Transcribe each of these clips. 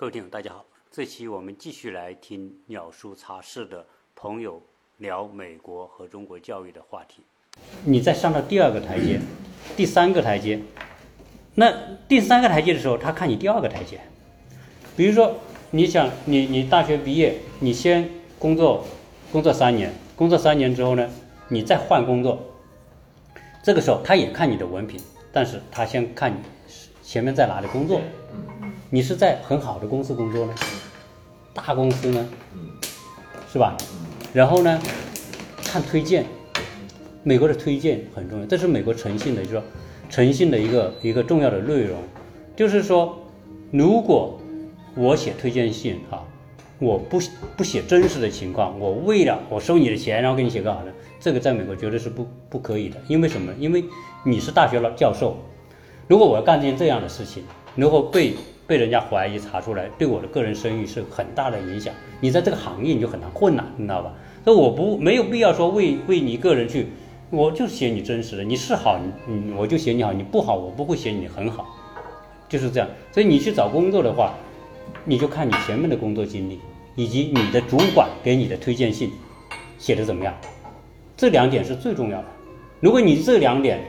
各位听友，大家好。这期我们继续来听鸟叔茶室的朋友聊美国和中国教育的话题。你再上到第二个台阶，第三个台阶，那第三个台阶的时候，他看你第二个台阶。比如说，你想你你大学毕业，你先工作工作三年，工作三年之后呢，你再换工作，这个时候他也看你的文凭，但是他先看你前面在哪里工作。你是在很好的公司工作呢，大公司呢，是吧？然后呢，看推荐，美国的推荐很重要，这是美国诚信的，就是说诚信的一个一个重要的内容，就是说，如果我写推荐信哈，我不不写真实的情况，我为了我收你的钱，然后给你写个好的，这个在美国绝对是不不可以的，因为什么？因为你是大学老教授，如果我要干件这样的事情，如果被被人家怀疑查出来，对我的个人声誉是很大的影响。你在这个行业你就很难混了，你知道吧？所以我不没有必要说为为你个人去，我就写你真实的，你是好，你我就写你好，你不好我不会写你很好，就是这样。所以你去找工作的话，你就看你前面的工作经历，以及你的主管给你的推荐信写的怎么样，这两点是最重要的。如果你这两点，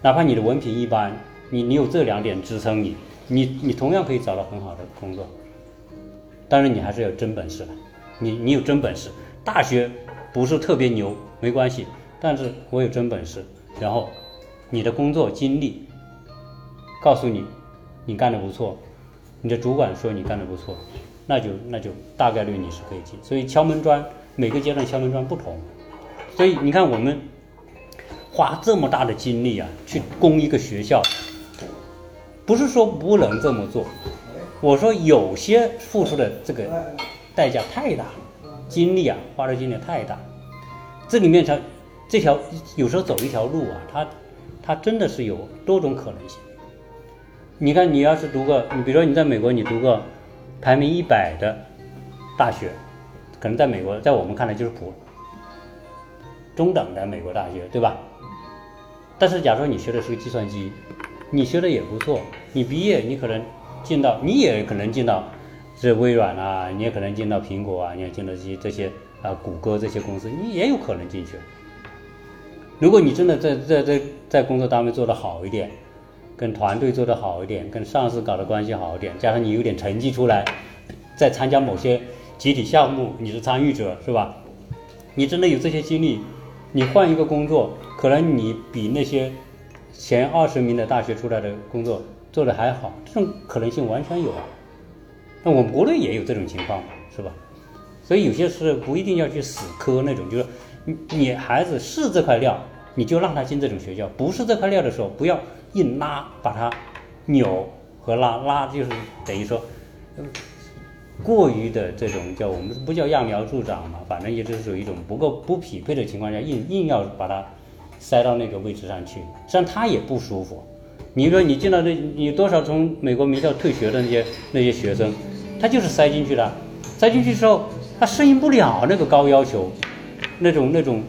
哪怕你的文凭一般，你你有这两点支撑你。你你同样可以找到很好的工作，当然你还是要真本事的。你你有真本事，大学不是特别牛没关系，但是我有真本事，然后你的工作经历告诉你你干的不错，你的主管说你干的不错，那就那就大概率你是可以进。所以敲门砖每个阶段敲门砖不同，所以你看我们花这么大的精力啊去攻一个学校。不是说不能这么做，我说有些付出的这个代价太大，精力啊花的精力太大，这里面它这条有时候走一条路啊，它它真的是有多种可能性。你看，你要是读个，你比如说你在美国，你读个排名一百的大学，可能在美国，在我们看来就是普中等的美国大学，对吧？但是假如说你学的是个计算机。你学的也不错，你毕业你可能进到，你也可能进到这微软啊，你也可能进到苹果啊，你也进到这些这些啊谷歌这些公司，你也有可能进去。如果你真的在在在在工作单位做得好一点，跟团队做得好一点，跟上司搞的关系好一点，加上你有点成绩出来，再参加某些集体项目，你是参与者是吧？你真的有这些经历，你换一个工作，可能你比那些。前二十名的大学出来的工作做的还好，这种可能性完全有啊。那我们国内也有这种情况，是吧？所以有些事不一定要去死磕那种，就是你你孩子是这块料，你就让他进这种学校；不是这块料的时候，不要硬拉，把他扭和拉拉，就是等于说过于的这种叫我们不叫揠苗助长嘛，反正也就是属于一种不够不匹配的情况下，硬硬要把他。塞到那个位置上去，实际上他也不舒服。你说你见到那，你多少从美国名校退学的那些那些学生，他就是塞进去的，塞进去之后，他适应不了那个高要求，那种那种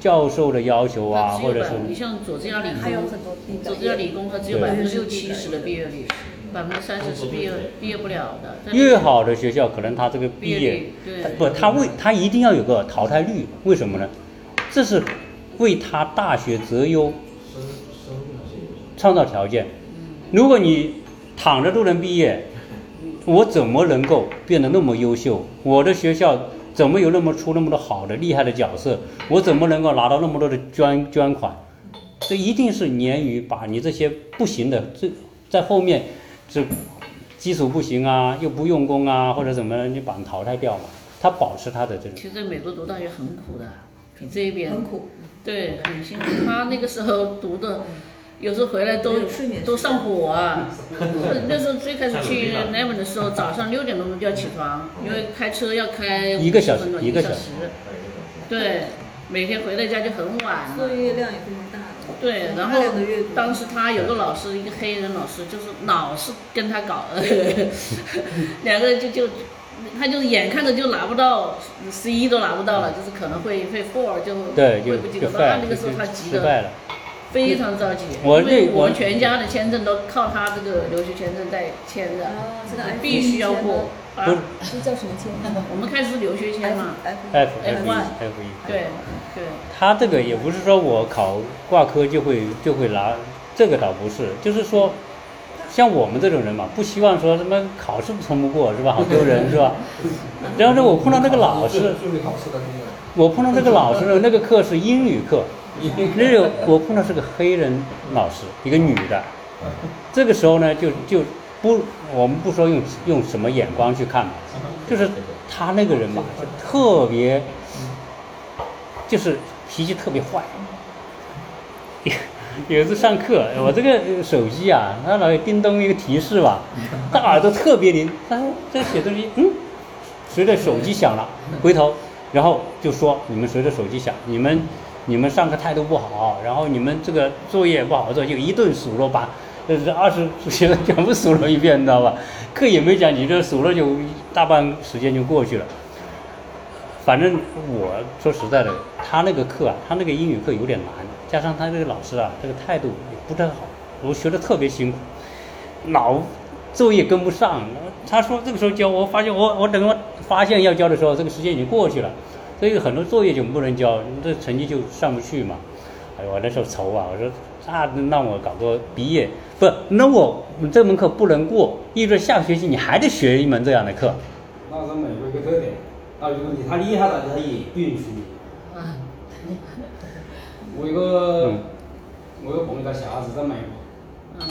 教授的要求啊，或者是你像佐治亚理工，佐治亚理工它只有百分之六七十的毕业率，百分之三十是毕业毕业不了的。越好的学校，可能他这个毕业不，他为他一定要有个淘汰率，为什么呢？这是。为他大学择优创造条件。如果你躺着都能毕业，我怎么能够变得那么优秀？我的学校怎么有那么出那么多好的厉害的角色？我怎么能够拿到那么多的捐捐款？这一定是鲶鱼把你这些不行的，这在后面这基础不行啊，又不用功啊，或者怎么，你把它淘汰掉嘛？他保持他的这种。其实在美国读大学很苦的，比这边很苦。对，很辛苦。他那个时候读的，有时候回来都都上火啊。那时候最开始去 Never 的时候，早上六点多钟就要起床，因为开车要开一个小时，一个小时。对，每天回到家就很晚。作业量也非常大。对，然后当时他有个老师，一个黑人老师，就是老是跟他搞，两个人就就。他就是眼看着就拿不到十一都拿不到了，就是可能会会 four 就会不及格。那那个时候他急的，非常着急，我因为我们全家的签证都靠他这个留学签证在签的，必须要过。啊，这，叫什么签？我们开始留学签嘛，F F F F 对对。他这个也不是说我考挂科就会就会拿，这个倒不是，就是说，像我们这种人嘛，不希望说什么考试通不过是吧？好丢人是吧？然后呢，我碰到那个老师，我碰到那个老师呢，那个课是英语课，那个我碰到是个黑人老师，一个女的，这个时候呢，就就。不，我们不说用用什么眼光去看嘛，就是他那个人嘛，就特别，就是脾气特别坏。有一次上课，我这个手机啊，它老有叮咚一个提示吧，他耳朵特别灵，他在写东西，嗯，随着手机响了，回头，然后就说你们随着手机响，你们你们上课态度不好，然后你们这个作业不好做，就一顿数落把。这是二十学生全部数落一遍，你知道吧？课也没讲，你这数落就大半时间就过去了。反正我说实在的，他那个课啊，他那个英语课有点难，加上他这个老师啊，这个态度也不太好，我学的特别辛苦，老作业跟不上。他说这个时候教，我发现我我等我发现要教的时候，这个时间已经过去了，所以很多作业就不能交，这成绩就上不去嘛。哎，我那时候愁啊，我说。那让我搞个毕业，不，那我这门课不能过，意味着下个学期你还得学一门这样的课。那是美国一个特点，那有问题，他厉害了，他也不允许你。啊。我一个，我一个朋友他小孩子在美国，嗯，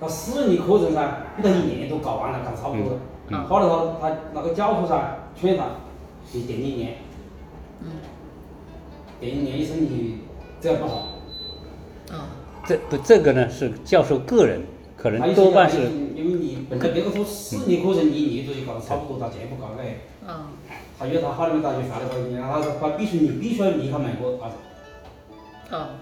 他四年课程噻，不到一年都搞完了，搞差不多了。嗯。后来他他那个教授噻劝他，你点一年，嗯，点一年一身体这样不好。这不这个呢是教授个人，可能多半是因为你本来别个说四年课程一年都搞得差不多，他全部搞嘞。嗯。他因为他后面他就发了他说他必须你必须要离开美国啊。啊。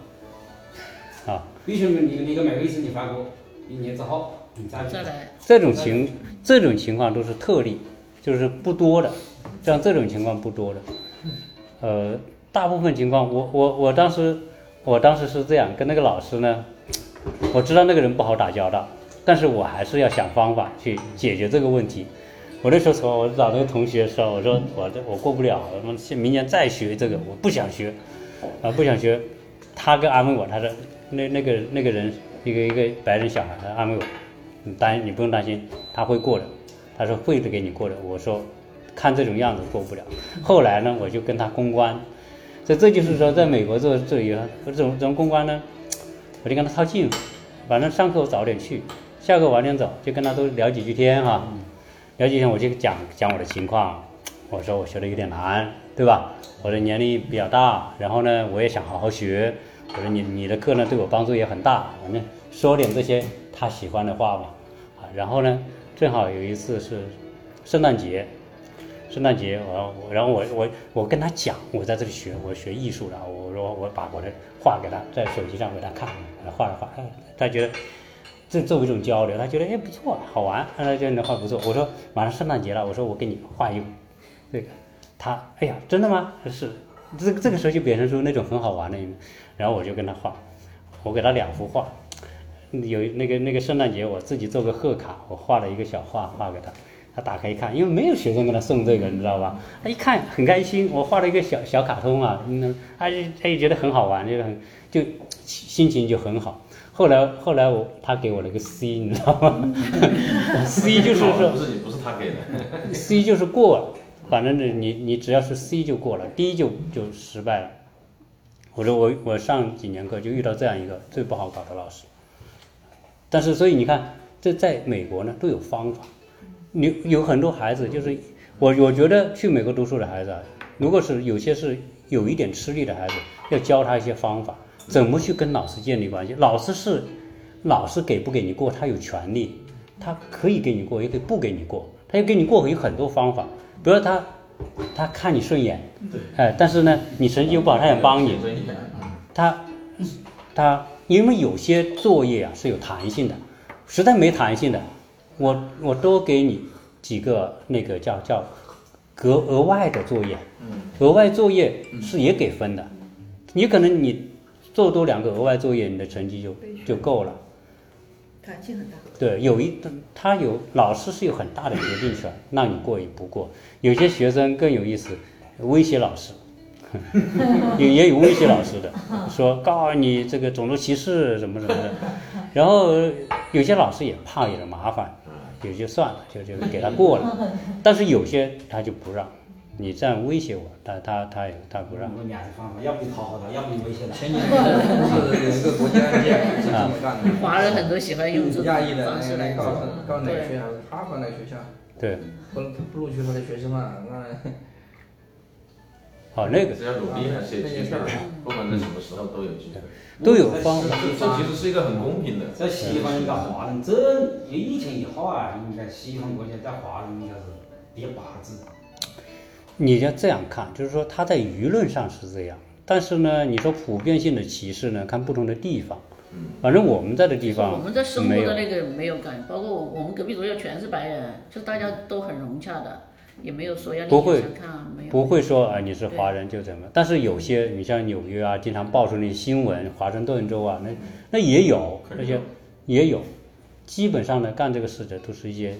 啊。必须离离开美国一次你发过，一年之后你再再来。这种情这种情况都是特例，就是不多的，像这种情况不多的。呃，大部分情况我我我当时。我当时是这样跟那个老师呢，我知道那个人不好打交道，但是我还是要想方法去解决这个问题。我那时候说，我找那个同学说，我说我这我过不了，我们明年再学这个，我不想学，啊不想学。他跟安慰我，他说那那个那个人一个一个白人小孩，他安慰我，你担你不用担心，他会过的，他说会的给你过的。我说看这种样子过不了。后来呢，我就跟他公关。这这就是说，在美国这这里啊，这种这种公关呢，我就跟他套近乎，反正上课我早点去，下课晚点走，就跟他都聊几句天哈，聊几天我就讲讲我的情况，我说我学的有点难，对吧？我的年龄比较大，然后呢，我也想好好学，我说你你的课呢对我帮助也很大，反正说点这些他喜欢的话嘛，啊，然后呢，正好有一次是圣诞节。圣诞节，我然后我我我跟他讲，我在这里学，我学艺术的，我说我把我的画给他，在手机上给他看，给他画了画，他觉得这作为一种交流，他觉得哎不错，好玩，他觉得你的画不错。我说马上圣诞节了，我说我给你画一个，这个，他哎呀真的吗？是，这这个时候就表现出那种很好玩的一面，然后我就跟他画，我给他两幅画，有那个那个圣诞节我自己做个贺卡，我画了一个小画画给他。他打开一看，因为没有学生给他送这个，你知道吧？他一看很开心，我画了一个小小卡通啊，嗯，他就他也觉得很好玩，就很就心情就很好。后来后来我他给我了个 C，你知道吗？C 就是说 不是不是他给的，C 就是过了，反正你你你只要是 C 就过了，D 就就失败了。我说我我上几年课就遇到这样一个最不好搞的老师，但是所以你看，这在美国呢都有方法。你有很多孩子，就是我我觉得去美国读书的孩子，如果是有些是有一点吃力的孩子，要教他一些方法，怎么去跟老师建立关系。老师是老师给不给你过，他有权利，他可以给你过，也可以不给你过。他要给你过有很多方法，比如他他看你顺眼，哎，但是呢，你成绩又不好，他想帮你，他他因为有些作业啊是有弹性的，实在没弹性的。我我多给你几个那个叫叫额额外的作业，额外作业是也给分的，你可能你做多两个额外作业，你的成绩就就够了。弹性很大。对，有一他有老师是有很大的决定权，让你过与不过。有些学生更有意思，威胁老师，也也有威胁老师的，说告诉你这个种族歧视什么什么的。然后有些老师也怕有点麻烦，也就算了，就就给他过了。但是有些他就不让。你这样威胁我，他他他也他不让。要不你讨好他，要不你威胁他。前几年是有一个国际案件是这么干的。华人很多喜欢用这种亚裔的方式来搞搞哪个学校？哈佛那个学校。对。不不录取他的学生嘛？那。好，那个。只要努力还是有机会的，不管在什么时候都有机会。都有方法。这其实是一个很公平的。在西方应该华人，这疫情以后啊，应该西方国家在华人应该是第八子。你要这样看，就是说他在舆论上是这样，但是呢，你说普遍性的歧视呢，看不同的地方。嗯。反正我们在的地方，我们在生活的那个没有感，包括我们隔壁左右全是白人，就大家都很融洽的，也没有说要不会没有。不会说啊，你是华人就怎么？但是有些你像纽约啊，经常爆出那些新闻，华盛顿州啊，那那也有那些也有，基本上呢，干这个事的都是一些。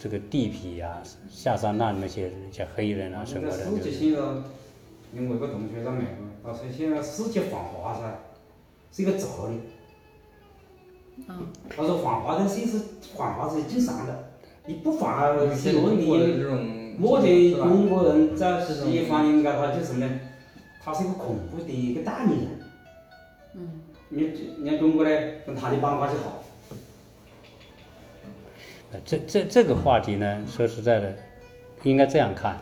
这个地痞呀，下三滥那些些黑人啊什么的。世界现在，因为有个同学在美国，他说现在世界反华噻，是一个责任。嗯。他说反华的是是反华是正常的，你不反是有问题。目前中国人在西方应该他就是呢，他是一个恐怖的一个代理人。嗯。你你看中国呢，跟塔利班关系好。这这这个话题呢，说实在的，应该这样看。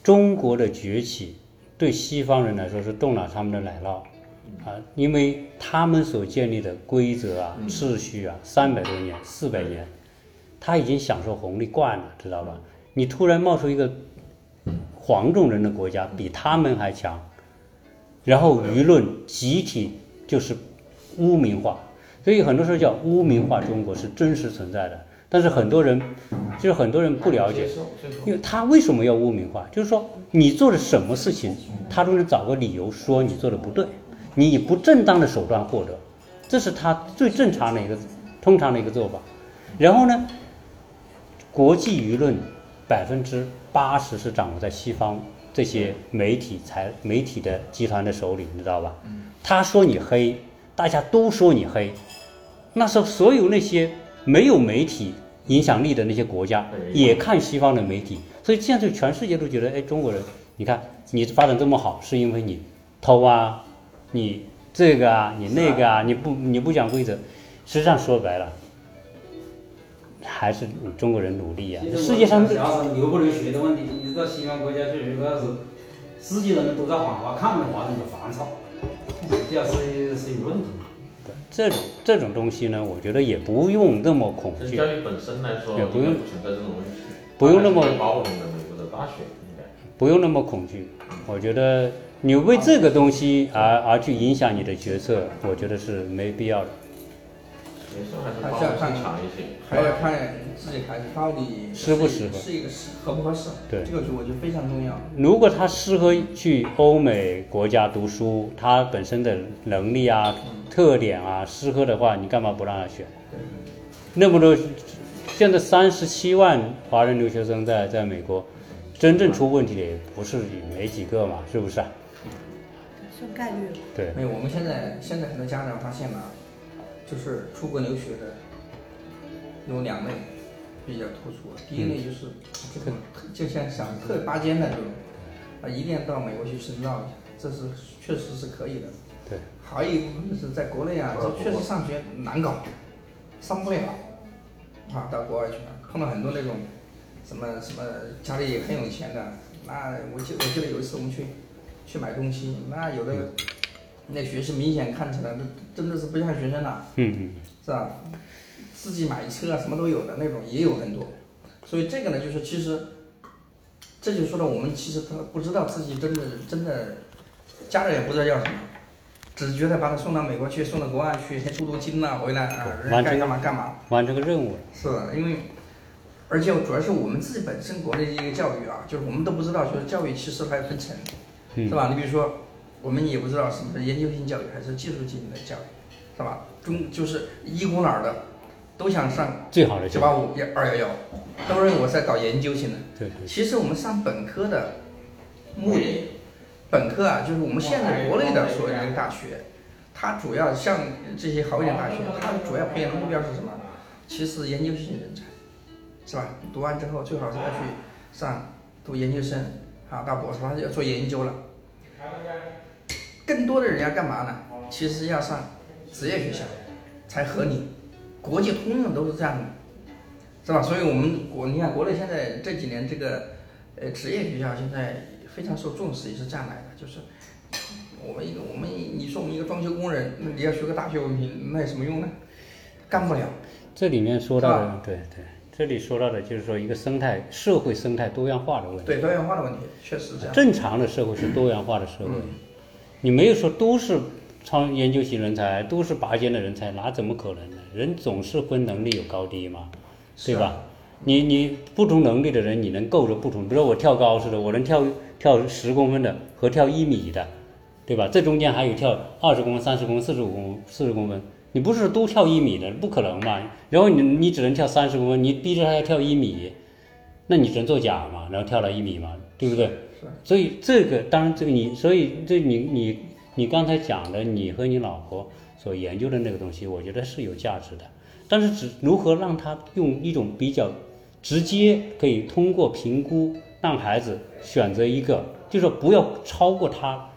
中国的崛起对西方人来说是动了他们的奶酪，啊，因为他们所建立的规则啊、秩序啊，三百多年、四百年，他已经享受红利惯了，知道吧？你突然冒出一个黄种人的国家，比他们还强，然后舆论集体就是污名化。所以很多时候叫污名化中国是真实存在的，但是很多人就是很多人不了解，因为他为什么要污名化？就是说你做了什么事情，他都能找个理由说你做的不对，你以不正当的手段获得，这是他最正常的一个通常的一个做法。然后呢，国际舆论百分之八十是掌握在西方这些媒体财媒体的集团的手里，你知道吧？他说你黑。大家都说你黑，那时候所有那些没有媒体影响力的那些国家也看西方的媒体，所以现在全世界都觉得，哎，中国人，你看你发展这么好，是因为你偷啊，你这个啊，你那个啊，你不你不讲规则，实际上说白了，还是中国人努力呀。世界上主要是留不留学的问题，你到西方国家去如果是世界人都在反华，看不华人就烦躁。这要是是有问题。这种这种东西呢，我觉得也不用那么恐惧。教育本身来说，也不用存在这种问题。不用那么包容的美国的大学，应该。不用那么恐惧，我觉得你为这个东西而而去影响你的决策，我觉得是没必要的。还是要看长一些，还要看自己孩子到底适不适合，是一个适合不合适。对，这个就我觉得非常重要。如果他适合去欧美国家读书，他本身的能力啊、特点啊适合的话，你干嘛不让他选？那么多，现在三十七万华人留学生在在美国，真正出问题的也不是没几个嘛，是不是？算概率了。对。没有，我们现在现在很多家长发现了。就是出国留学的有两类比较突出，第一类就是这个就像想特拔尖的这种，啊，一定要到美国去深造一下，这是确实是可以的。对。还有一部分就是在国内啊，这确实上学难搞，上不了，啊，到国外去了，碰到很多那种什么什么家里很有钱的，那我记我记得有一次我们去去买东西，那有的。那学生明显看起来，那真的是不像学生了，嗯嗯，是吧？自己买车啊，什么都有的那种也有很多，所以这个呢，就是其实，这就说到我们其实他不知道自己真的真的，家人也不知道要什么，只觉得把他送到美国去，送到国外去先镀镀金呐，回来啊，该干嘛干嘛，完成个任务。是，因为，而且主要是我们自己本身国内的一个教育啊，就是我们都不知道，就是教育其实还分层，是吧？你比如说。我们也不知道什么是研究型教育还是技术型的教育，是吧？中就是一股脑儿的都想上最好的九八五、二幺幺，都认为我在搞研究型的。对对。其实我们上本科的目的，本科啊，就是我们现在国内的所有的大学，它主要像这些好一点大学，它主要培养的目标是什么？其实研究型人才，是吧？读完之后最好是要去上读研究生，啊，到博士，他就要做研究了。更多的人要干嘛呢？其实要上职业学校才合理，国际通用都是这样的，是吧？所以我们国你看国内现在这几年这个呃职业学校现在非常受重视，也是这样来的，就是我们一个我们你说我们一个装修工人，那你要学个大学文凭，那有什么用呢？干不了。这里面说到的，对对，这里说到的就是说一个生态社会生态多样化的问题。对多样化的问题，确实这样。正常的社会是多元化的社会，你没有说都是超研究型人才，都是拔尖的人才，哪怎么可能呢？人总是分能力有高低嘛，对吧？你你不同能力的人，你能够着不同，比如说我跳高似的，我能跳跳十公分的和跳一米的，对吧？这中间还有跳二十公分、三十公分、四十五公四十公分。你不是都跳一米的，不可能嘛？然后你你只能跳三十公分，你逼着他要跳一米，那你只能做假嘛？然后跳了一米嘛，对不对？所以这个当然这个你，所以这你你你刚才讲的，你和你老婆所研究的那个东西，我觉得是有价值的。但是只如何让他用一种比较直接，可以通过评估让孩子选择一个，就是不要超过他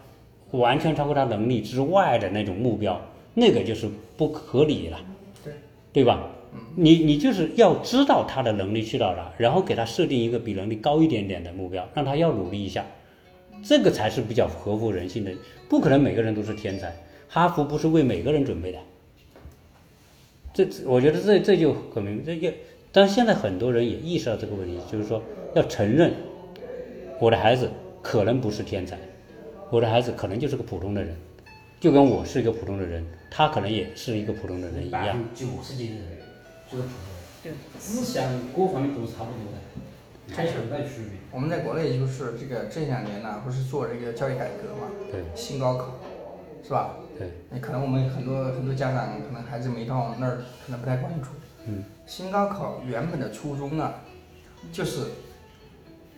完全超过他能力之外的那种目标。那个就是不合理了，对对吧？你你就是要知道他的能力去到哪，然后给他设定一个比能力高一点点的目标，让他要努力一下，这个才是比较合乎人性的。不可能每个人都是天才，哈佛不是为每个人准备的。这我觉得这这就很明这个，但是现在很多人也意识到这个问题，就是说要承认我的孩子可能不是天才，我的孩子可能就是个普通的人。就跟我是一个普通的人，他可能也是一个普通的人一样。九十几的人就是普通人，思想各方面都是差不多的，还是有点区别。我们在国内就是这个这两年呢，不是做这个教育改革嘛？对。新高考，是吧？对。那可能我们很多很多家长可能孩子没到那儿，可能不太关注。嗯。新高考原本的初衷呢，就是。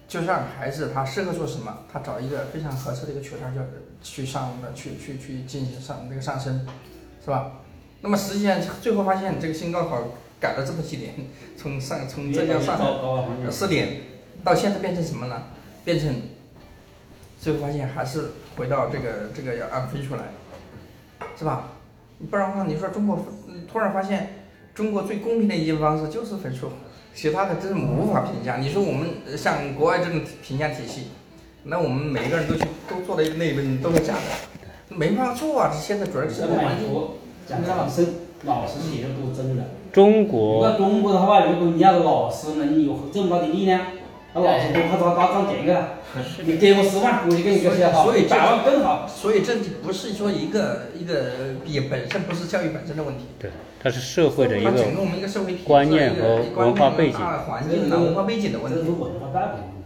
就让孩子他适合做什么，他找一个非常合适的一个渠道，就去上的去去去进行上那个上升，是吧？那么实际上最后发现，这个新高考改了这么几年，从上从浙江上四点，到现在变成什么呢？变成最后发现还是回到这个这个要按分数来，是吧？不然的话，你说中国突然发现中国最公平的一种方式就是分数。其他的真是无法评价。你说我们像国外这种评价体系，那我们每一个人都去都做了一个内分都是假的，没办法做啊！现在主要是环境，讲的老师老师写的多真的。中国。如果中国的话，如果你要老师能有这么大的力量，那老师都怕他打仗钱去了。你给我十万，我就给你个学好，所以百万更好。所以这不是说一个一个也本身不是教育本身的问题。对。它是社会的一个观念和文化背景，环境文化背景的问题，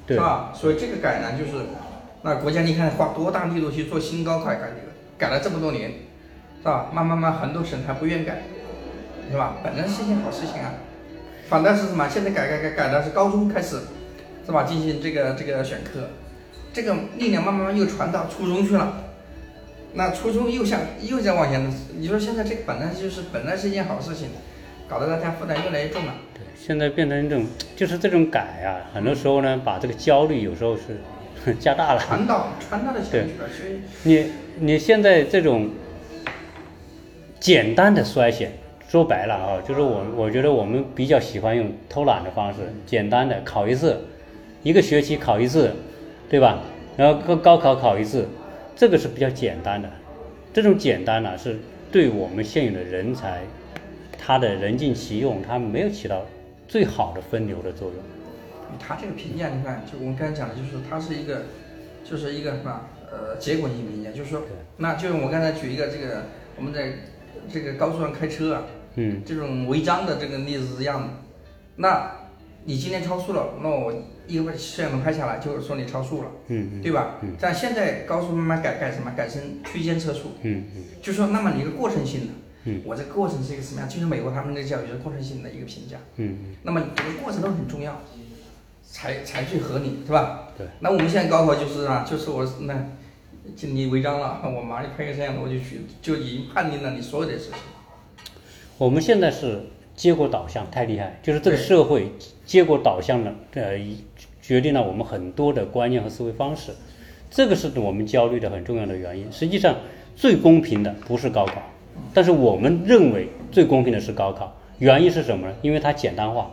是吧？所以这个改呢，就是那国家你看花多大力度去做新高考改革，改了这么多年，是吧？慢慢慢很多省还不愿改，是吧？本来是一件好事情啊，反倒是什么？现在改改改改的是高中开始，是吧？进行这个这个选课，这个力量慢慢慢又传到初中去了。那初中又向又在往前，你说现在这个本来就是本来是一件好事情，搞得大家负担越来越重了。对，现在变成一种就是这种改啊，很多时候呢，把这个焦虑有时候是 加大了。传导传导的情绪了，所以你你现在这种简单的衰减，说白了啊，就是我我觉得我们比较喜欢用偷懒的方式，简单的考一次，一个学期考一次，对吧？然后高高考考一次。这个是比较简单的，这种简单呢，是对我们现有的人才，他的人尽其用，他没有起到最好的分流的作用。他这个评价，你看，就我们刚才讲的，就是它是一个，就是一个什么，呃，结果性评价，就是说，那就我刚才举一个这个，我们在这个高速上开车啊，嗯，这种违章的这个例子一样的，那你今天超速了，那我一个摄像头拍下来就是说你超速了，嗯对吧？但现在高速慢慢改改什么？改成区间测速，嗯嗯就说那么你一个过程性的，嗯我这个过程是一个什么样？就是美国他们的教育是过程性的一个评价，嗯那么整个过程都很重要，才才去合理，是吧？对。那我们现在高考就是啊，就是我那，就你违章了，我马上就拍个摄像头就去，就已经判定了你所有的事情。我们现在是结果导向太厉害，就是这个社会结果导向了，呃，决定了我们很多的观念和思维方式，这个是我们焦虑的很重要的原因。实际上，最公平的不是高考，但是我们认为最公平的是高考，原因是什么呢？因为它简单化，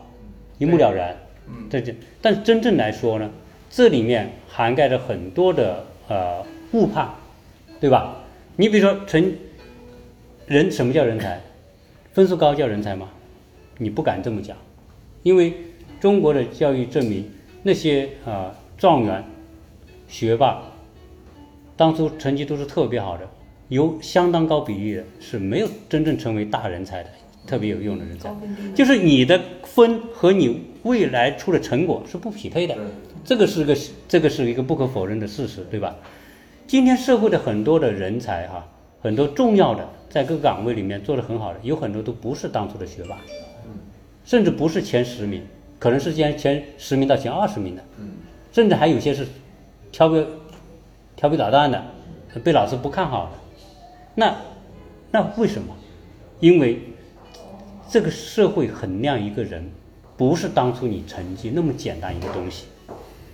一目了然。嗯，这就，但真正来说呢，这里面涵盖着很多的呃误判，对吧？你比如说成人什么叫人才？分数高叫人才吗？你不敢这么讲，因为中国的教育证明那些啊、呃状元、学霸，当初成绩都是特别好的，有相当高比例的是没有真正成为大人才的，特别有用的人才。就是你的分和你未来出的成果是不匹配的，这个是个这个是一个不可否认的事实，对吧？今天社会的很多的人才哈、很多重要的在各个岗位里面做得很好的，有很多都不是当初的学霸，甚至不是前十名，可能是前前十名到前二十名的，甚至还有些是调皮调皮捣蛋的，被老师不看好的。那那为什么？因为这个社会衡量一个人，不是当初你成绩那么简单一个东西，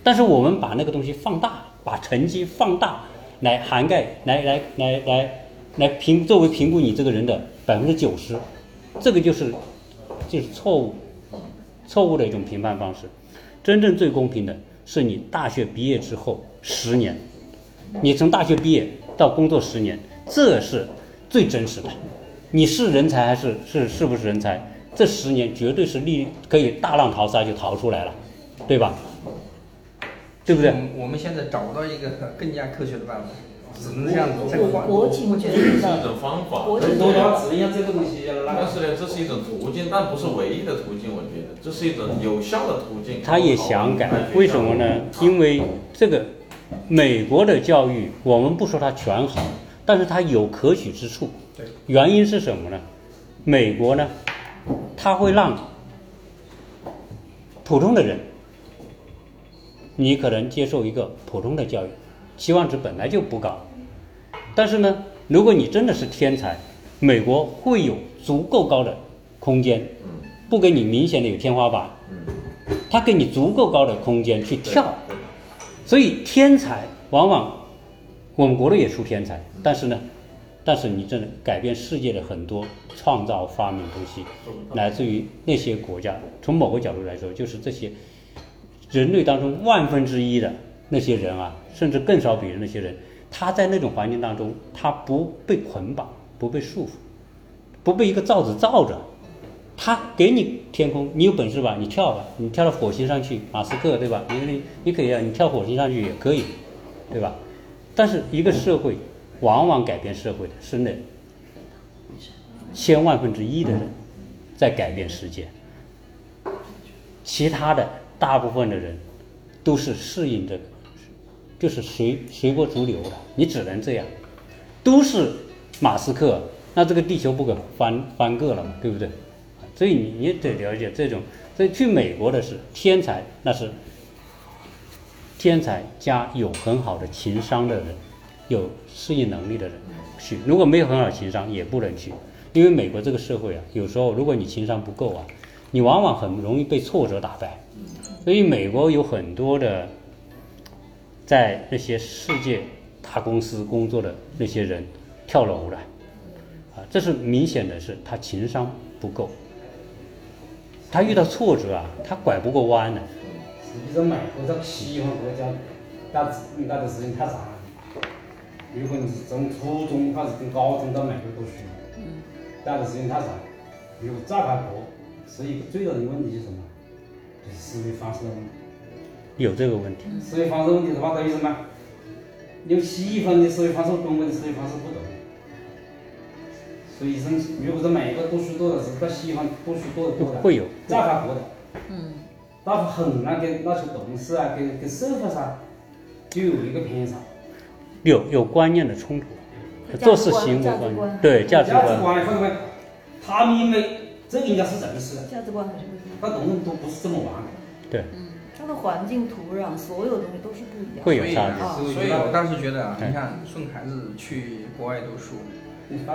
但是我们把那个东西放大，把成绩放大来涵盖，来来来来来评作为评估你这个人的百分之九十，这个就是就是错误，错误的一种评判方式。真正最公平的是你大学毕业之后十年，你从大学毕业到工作十年，这是最真实的。你是人才还是是是不是人才？这十年绝对是利可以大浪淘沙就淘出来了，对吧？对不对？我们我们现在找不到一个更加科学的办法，只能这样子再换。国情这是一决定的，种方法，很多的话，只要这个东西。但是呢，这是一种途径，但不是唯一的途径。我觉得这是一种有效的途径。他也想改，为什么呢？因为这个美国的教育，我们不说它全好，但是它有可取之处。对，原因是什么呢？美国呢，它会让普通的人，你可能接受一个普通的教育，期望值本来就不高，但是呢，如果你真的是天才，美国会有足够高的空间，不给你明显的有天花板，他给你足够高的空间去跳，所以天才往往我们国内也出天才，但是呢，但是你真的改变世界的很多创造发明东西，来自于那些国家。从某个角度来说，就是这些人类当中万分之一的那些人啊，甚至更少比的那些人，他在那种环境当中，他不被捆绑，不被束缚，不被一个罩子罩着。他给你天空，你有本事吧，你跳吧，你跳到火星上去，马斯克对吧？你你你可以啊，你跳火星上去也可以，对吧？但是一个社会往往改变社会的是那千万分之一的人在改变世界，其他的大部分的人都是适应这个，就是随随波逐流的，你只能这样，都是马斯克，那这个地球不可翻翻个了嘛，对不对？所以你你得了解这种，所以去美国的是天才，那是天才加有很好的情商的人，有适应能力的人去。如果没有很好的情商，也不能去，因为美国这个社会啊，有时候如果你情商不够啊，你往往很容易被挫折打败。所以美国有很多的在那些世界大公司工作的那些人跳楼了，啊，这是明显的是他情商不够。他遇到挫折啊，他拐不过弯的。实际上，美国这西方国家干干的时间太长了。如果你是从初中还是从高中到美国读书，干的时间太杂。如果再回国，是一个最大的问题是什么？就是思维方式的问题。有这个问题，思维方式问题的话，等于什么？有西方的思维方式，中国的思维方式不同。所以说，如果是每一个读书多的是在西方读书多的多的，会有再开国的，那副横啊，跟那些同事啊，跟跟社会上就有一个偏差。有有观念的冲突，做事行为观对价值价值观，观的会不会？他们因为这个应该是正式的，价值观还是不一样。那东西都不是这么玩的。对，它的环境、土壤，所有东西都是不一样的。所以会有差距。啊所以我当时觉得啊，嗯你看送孩子去国外读书，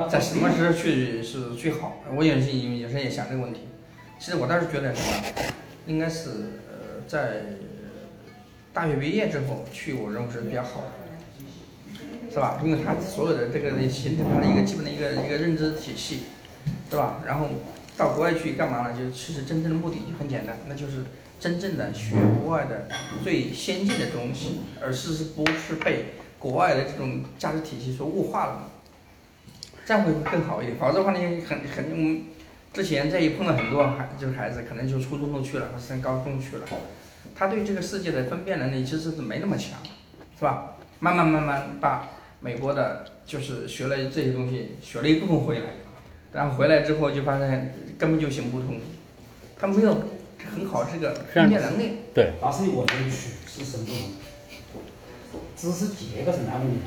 在什么时候去是最好？我也是有时候也想这个问题。其实我当时觉得什么，应该是呃在大学毕业之后去，我认为是比较好的，是吧？因为他所有的这个形成他的一个基本的一个一个认知体系，是吧？然后到国外去干嘛呢？就其实真正的目的就很简单，那就是真正的学国外的最先进的东西，而是不是被国外的这种价值体系所物化了。这样会更好一点，否则的话呢，很很我们之前这一碰到很多孩就是孩子，可能就初中都去了，升高中去了，他对这个世界的分辨能力其实是没那么强，是吧？慢慢慢慢把美国的，就是学了这些东西，学了一部分回来，然后回来之后就发现根本就行不通，他没有很好这个分辨能力。对，但是我觉得去是生不同，知识结构是难问题。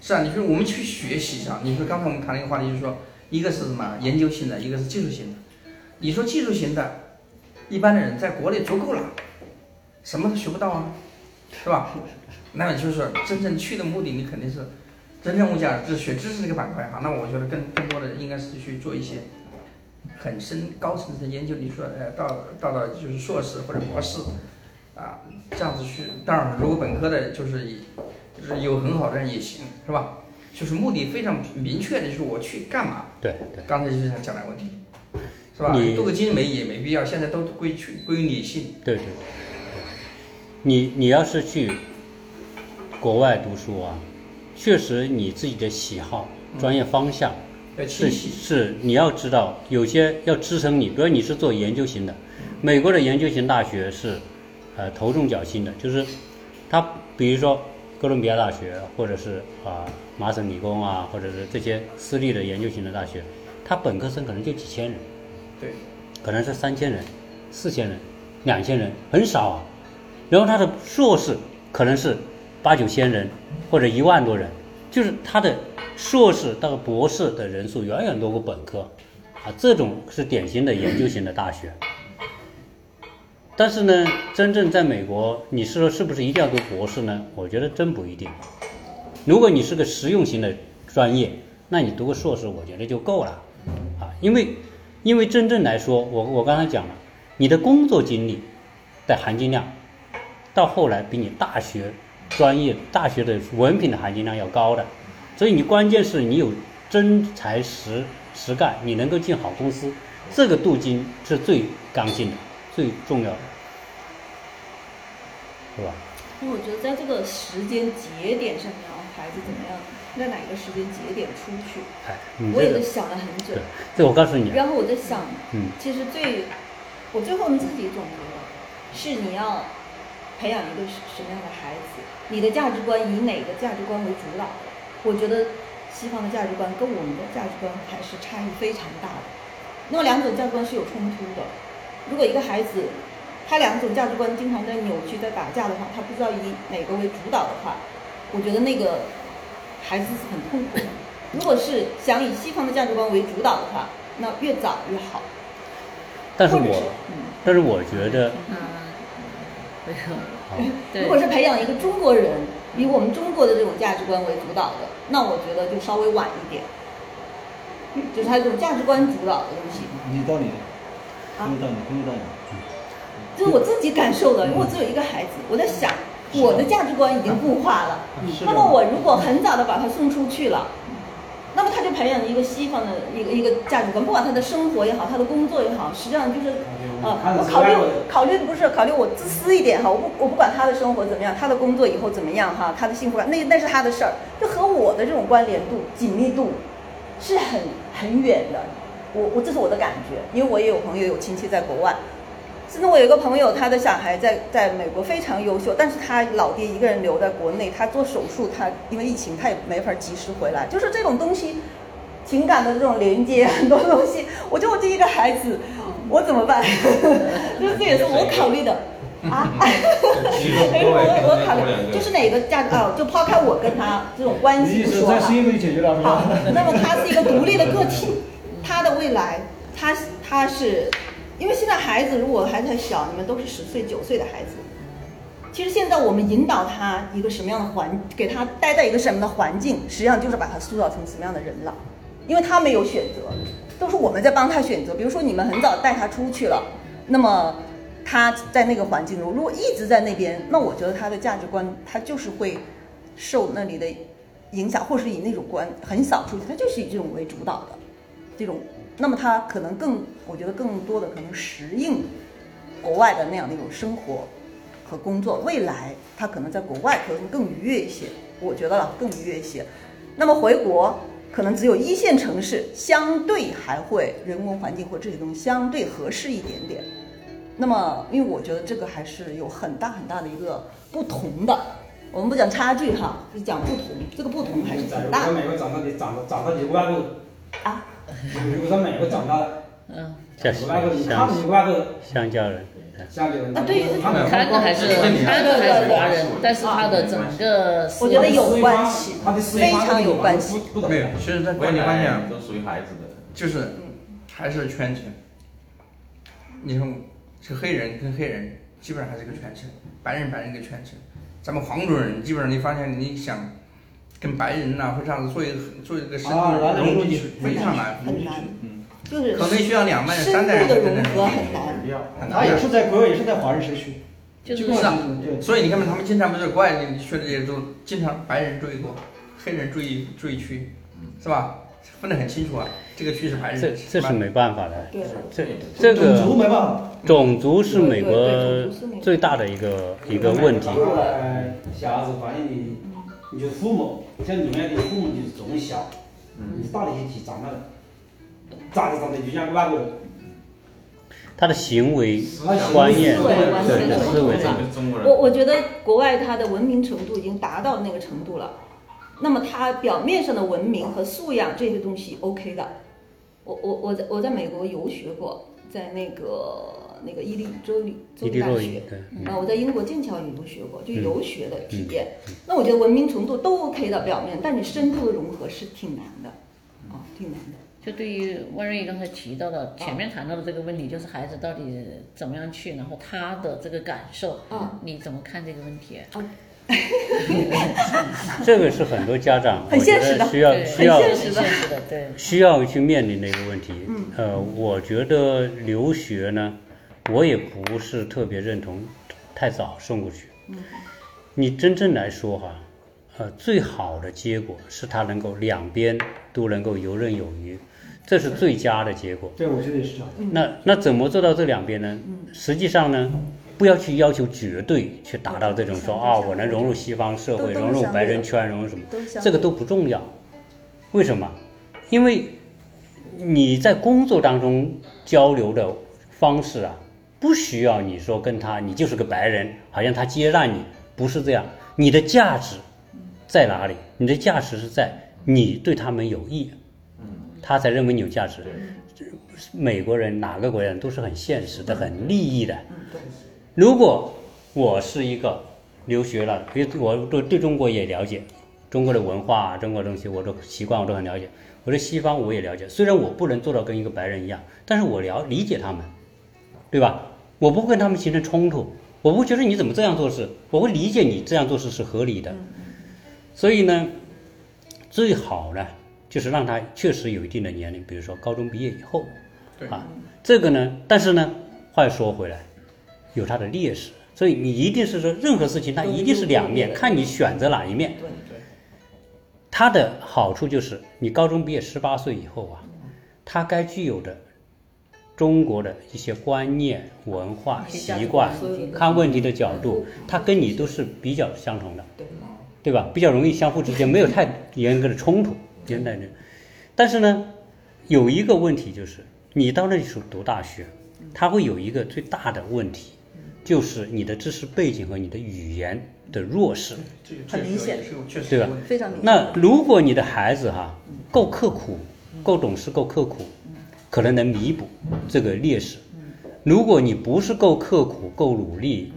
是啊，你说我们去学习上，你说刚才我们谈了一个话题，就是说一个是什么研究型的，一个是技术型的。你说技术型的，一般的人在国内足够了，什么都学不到啊，是吧？那就是说真正去的目的，你肯定是真正我讲就是学知识这个板块哈。那我觉得更更多的应该是去做一些很深高层次的研究。你说呃到到了就是硕士或者博士啊这样子去，当然如果本科的就是以就是有很好的人也行，是吧？就是目的非常明确的，就是我去干嘛？对对，刚才就是想讲的问题，是吧？你镀个金没也没必要，现在都归去归于理性。对对，你你要是去国外读书啊，确实你自己的喜好、专业方向是要清晰。是你要知道，有些要支撑你，比如你是做研究型的，美国的研究型大学是呃头重脚轻的，就是它比如说哥伦比亚大学或者是啊、麻省理工啊，或者是这些私立的研究型的大学，它本科生可能就几千人。对，可能是三千人、四千人、两千人，很少啊。然后他的硕士可能是八九千人或者一万多人，就是他的硕士到博士的人数远远多过本科，啊，这种是典型的研究型的大学。但是呢，真正在美国，你是说是不是一定要读博士呢？我觉得真不一定。如果你是个实用型的专业，那你读个硕士，我觉得就够了，啊，因为因为真正来说，我我刚才讲了，你的工作经历的含金量，到后来比你大学专业大学的文凭的含金量要高的，所以你关键是你有真才实实干，你能够进好公司，这个镀金是最刚性的，最重要的，是吧？因为我觉得在这个时间节点上面啊，孩子怎么样，在哪个时间节点出去，哎，我也是想了很久对。，这我告诉你啊，然后我在想，嗯，其实最，我最后自己总结了，是你要培养一个什什么样的孩子，你的价值观以哪个价值观为主导？我觉得西方的价值观跟我们的价值观还是差异非常大的。那么两种价值观是有冲突的。如果一个孩子他两种价值观经常在扭曲、在打架的话，他不知道以哪个为主导的话，我觉得那个孩子是很痛苦的。如果是想以西方的价值观为主导的话，那越早越好。但是我嗯，但是我觉得，嗯，如果是培养一个中国人以我们中国的这种价值观为主导的，那我觉得就稍微晚一点，就是他这种价值观主导的东西。有道理，啊很有道理，很有道理。这是我自己感受的，因为我只有一个孩子，我在想我的价值观已经固化了。那么我如果很早的把他送出去了，那么他就培养一个西方的一个一个价值观，不管他的生活也好，他的工作也好，实际上就是呃，我考虑考虑不是考虑我自私一点哈，我不我不管他的生活怎么样，他的工作以后怎么样哈，他的幸福感那那是他的事儿，就和我的这种关联度紧密度是很很远的。我我这是我的感觉，因为我也有朋友有亲戚在国外，甚至我有一个朋友，他的小孩在在美国非常优秀，但是他老爹一个人留在国内，他做手术，他因为疫情他也没法及时回来，就是这种东西，情感的这种连接很多东西，我觉得我这一个孩子，我怎么办？就是这也是我考虑的。啊，我 我考虑就是哪个价格啊？就抛开我跟他这种关系不说哈。好，那么他是一个独立的个体，他的未来，他他是，因为现在孩子如果还太小，你们都是十岁九岁的孩子。其实现在我们引导他一个什么样的环，给他待在一个什么的环境，实际上就是把他塑造成什么样的人了，因为他没有选择，都是我们在帮他选择。比如说你们很早带他出去了，那么他在那个环境中，如果一直在那边，那我觉得他的价值观他就是会受那里的影响，或是以那种观很少出去，他就是以这种为主导的这种，那么他可能更，我觉得更多的可能适应国外的那样的一种生活。和工作，未来他可能在国外可能更愉悦一些，我觉得了更愉悦一些。那么回国可能只有一线城市相对还会人文环境或这些东西相对合适一点点。那么因为我觉得这个还是有很大很大的一个不同的，我们不讲差距哈，就讲不同，这个不同还是很大。在美国长大的长长到几个外国啊，如果在美国长大，嗯，外国他们外国香蕉人。啊，对，他的还是他的还是华人，但是他的整个，我觉得有关系，非常有关系。没有，其实在管理方面都属于孩子的，就是还是圈层。你说是黑人跟黑人，基本上还是个圈层；白人白人一个圈层。咱们黄种人基本上你发现你想跟白人呐或这样子做一个做一个深度融入进去，非常难，很难。就是可能需要两代人、三代人的融合很难。他也是在国外，也是在华人社区。就是啊，所以你看他们经常不是国外你去的这些都经常白人注意多，黑人注意注意区，是吧？分得很清楚啊。这个区是白人。这这是没办法的。对。这这个种族没办法。种族是美国最大的一个一个问题。小孩子发现你，你就父母，像你们的父母就是从小，你大的一起长大的。长着长着就像个外国人，他的行为观念对思维我我觉得国外他的文明程度已经达到那个程度了，那么他表面上的文明和素养这些东西 OK 的。我我我在我在美国游学过，在那个那个伊利州里州立大学，啊，我在英国剑桥也游学过，就游学的体验。那我觉得文明程度都 OK 的表面，但你深度的融合是挺难的，啊，挺难的。就对于万瑞刚才提到的前面谈到的这个问题，就是孩子到底怎么样去，然后他的这个感受，你怎么看这个问题？这个是很多家长 很现实的，需要需要现实的，对，需要去面临的一个问题。呃，我觉得留学呢，我也不是特别认同太早送过去。你真正来说哈。呃，最好的结果是他能够两边都能够游刃有余，这是最佳的结果。对，我觉得也是这样。那那怎么做到这两边呢？实际上呢，不要去要求绝对去达到这种说啊，我能融入西方社会，融入白人圈，融入什么，这个都不重要。为什么？因为你在工作当中交流的方式啊，不需要你说跟他，你就是个白人，好像他接纳你，不是这样。你的价值。在哪里？你的价值是在你对他们有益，他才认为你有价值。美国人哪个国家人都是很现实的、很利益的。如果我是一个留学了，比如我对对中国也了解，中国的文化、中国东西，我都习惯，我都很了解。我对西方我也了解，虽然我不能做到跟一个白人一样，但是我了理解他们，对吧？我不会跟他们形成冲突，我不觉得你怎么这样做事，我会理解你这样做事是合理的。所以呢，最好呢，就是让他确实有一定的年龄，比如说高中毕业以后，啊，这个呢，但是呢，话又说回来，有它的劣势，所以你一定是说任何事情它一定是两面，看你选择哪一面。对对。它的好处就是你高中毕业十八岁以后啊，他该具有的中国的一些观念、文化、习惯、看问题的角度，他跟你都是比较相同的。对。对吧？比较容易相互之间没有太严格的冲突，现代人。但是呢，有一个问题就是，你到那里去读大学，它会有一个最大的问题，就是你的知识背景和你的语言的弱势，很明显，对吧？非常明显。那如果你的孩子哈够刻苦、够懂事、够刻苦，可能能弥补这个劣势。如果你不是够刻苦、够努力，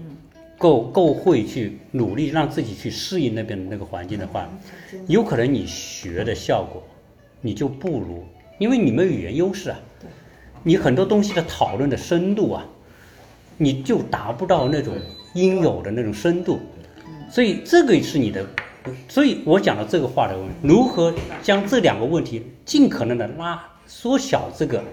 够够会去努力让自己去适应那边的那个环境的话，有可能你学的效果你就不如，因为你没有语言优势啊，你很多东西的讨论的深度啊，你就达不到那种应有的那种深度，所以这个是你的，所以我讲的这个话的问题，如何将这两个问题尽可能的拉缩小这个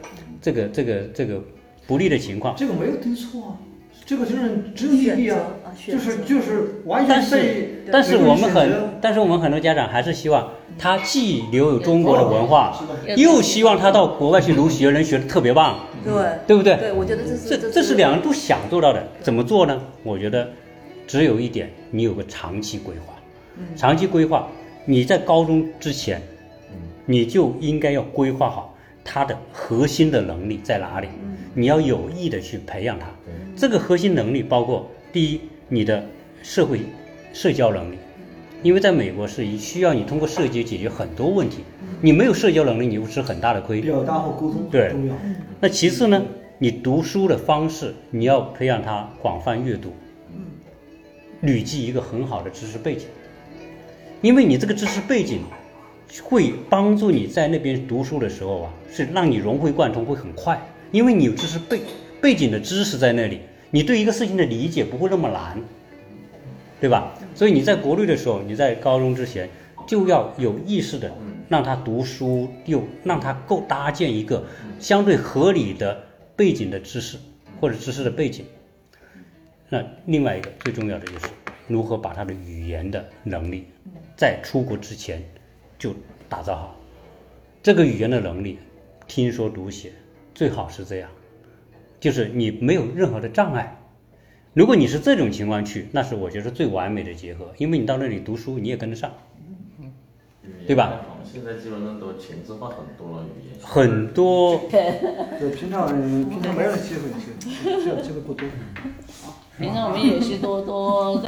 这个这个这个不利的情况。这个没有对错啊，这个就是只有意义啊，就是就是完全但是但是我们很但是我们很多家长还是希望他既留有中国的文化，又希望他到国外去留学能学的特别棒，对对不对？对，我觉得这是这这是两人都想做到的，怎么做呢？我觉得只有一点，你有个长期规划。长期规划，你在高中之前，你就应该要规划好他的核心的能力在哪里，你要有意的去培养他。这个核心能力包括第一，你的社会社交能力，因为在美国是需要你通过社交解决很多问题，你没有社交能力，你会吃很大的亏。表达和沟通对很重要。那其次呢，你读书的方式，你要培养他广泛阅读，累积一个很好的知识背景，因为你这个知识背景会帮助你在那边读书的时候啊，是让你融会贯通会很快，因为你有知识背背景的知识在那里，你对一个事情的理解不会那么难，对吧？所以你在国内的时候，你在高中之前就要有意识的让他读书，又让他够搭建一个相对合理的背景的知识或者知识的背景。那另外一个最重要的就是如何把他的语言的能力在出国之前就打造好。这个语言的能力，听说读写最好是这样，就是你没有任何的障碍。如果你是这种情况去，那是我觉得最完美的结合，因为你到那里读书你也跟得上，对吧？现在基本上都前置化很多了，语言。很多对，平常平常没有机会去，这样机会不多。平常我们也是多多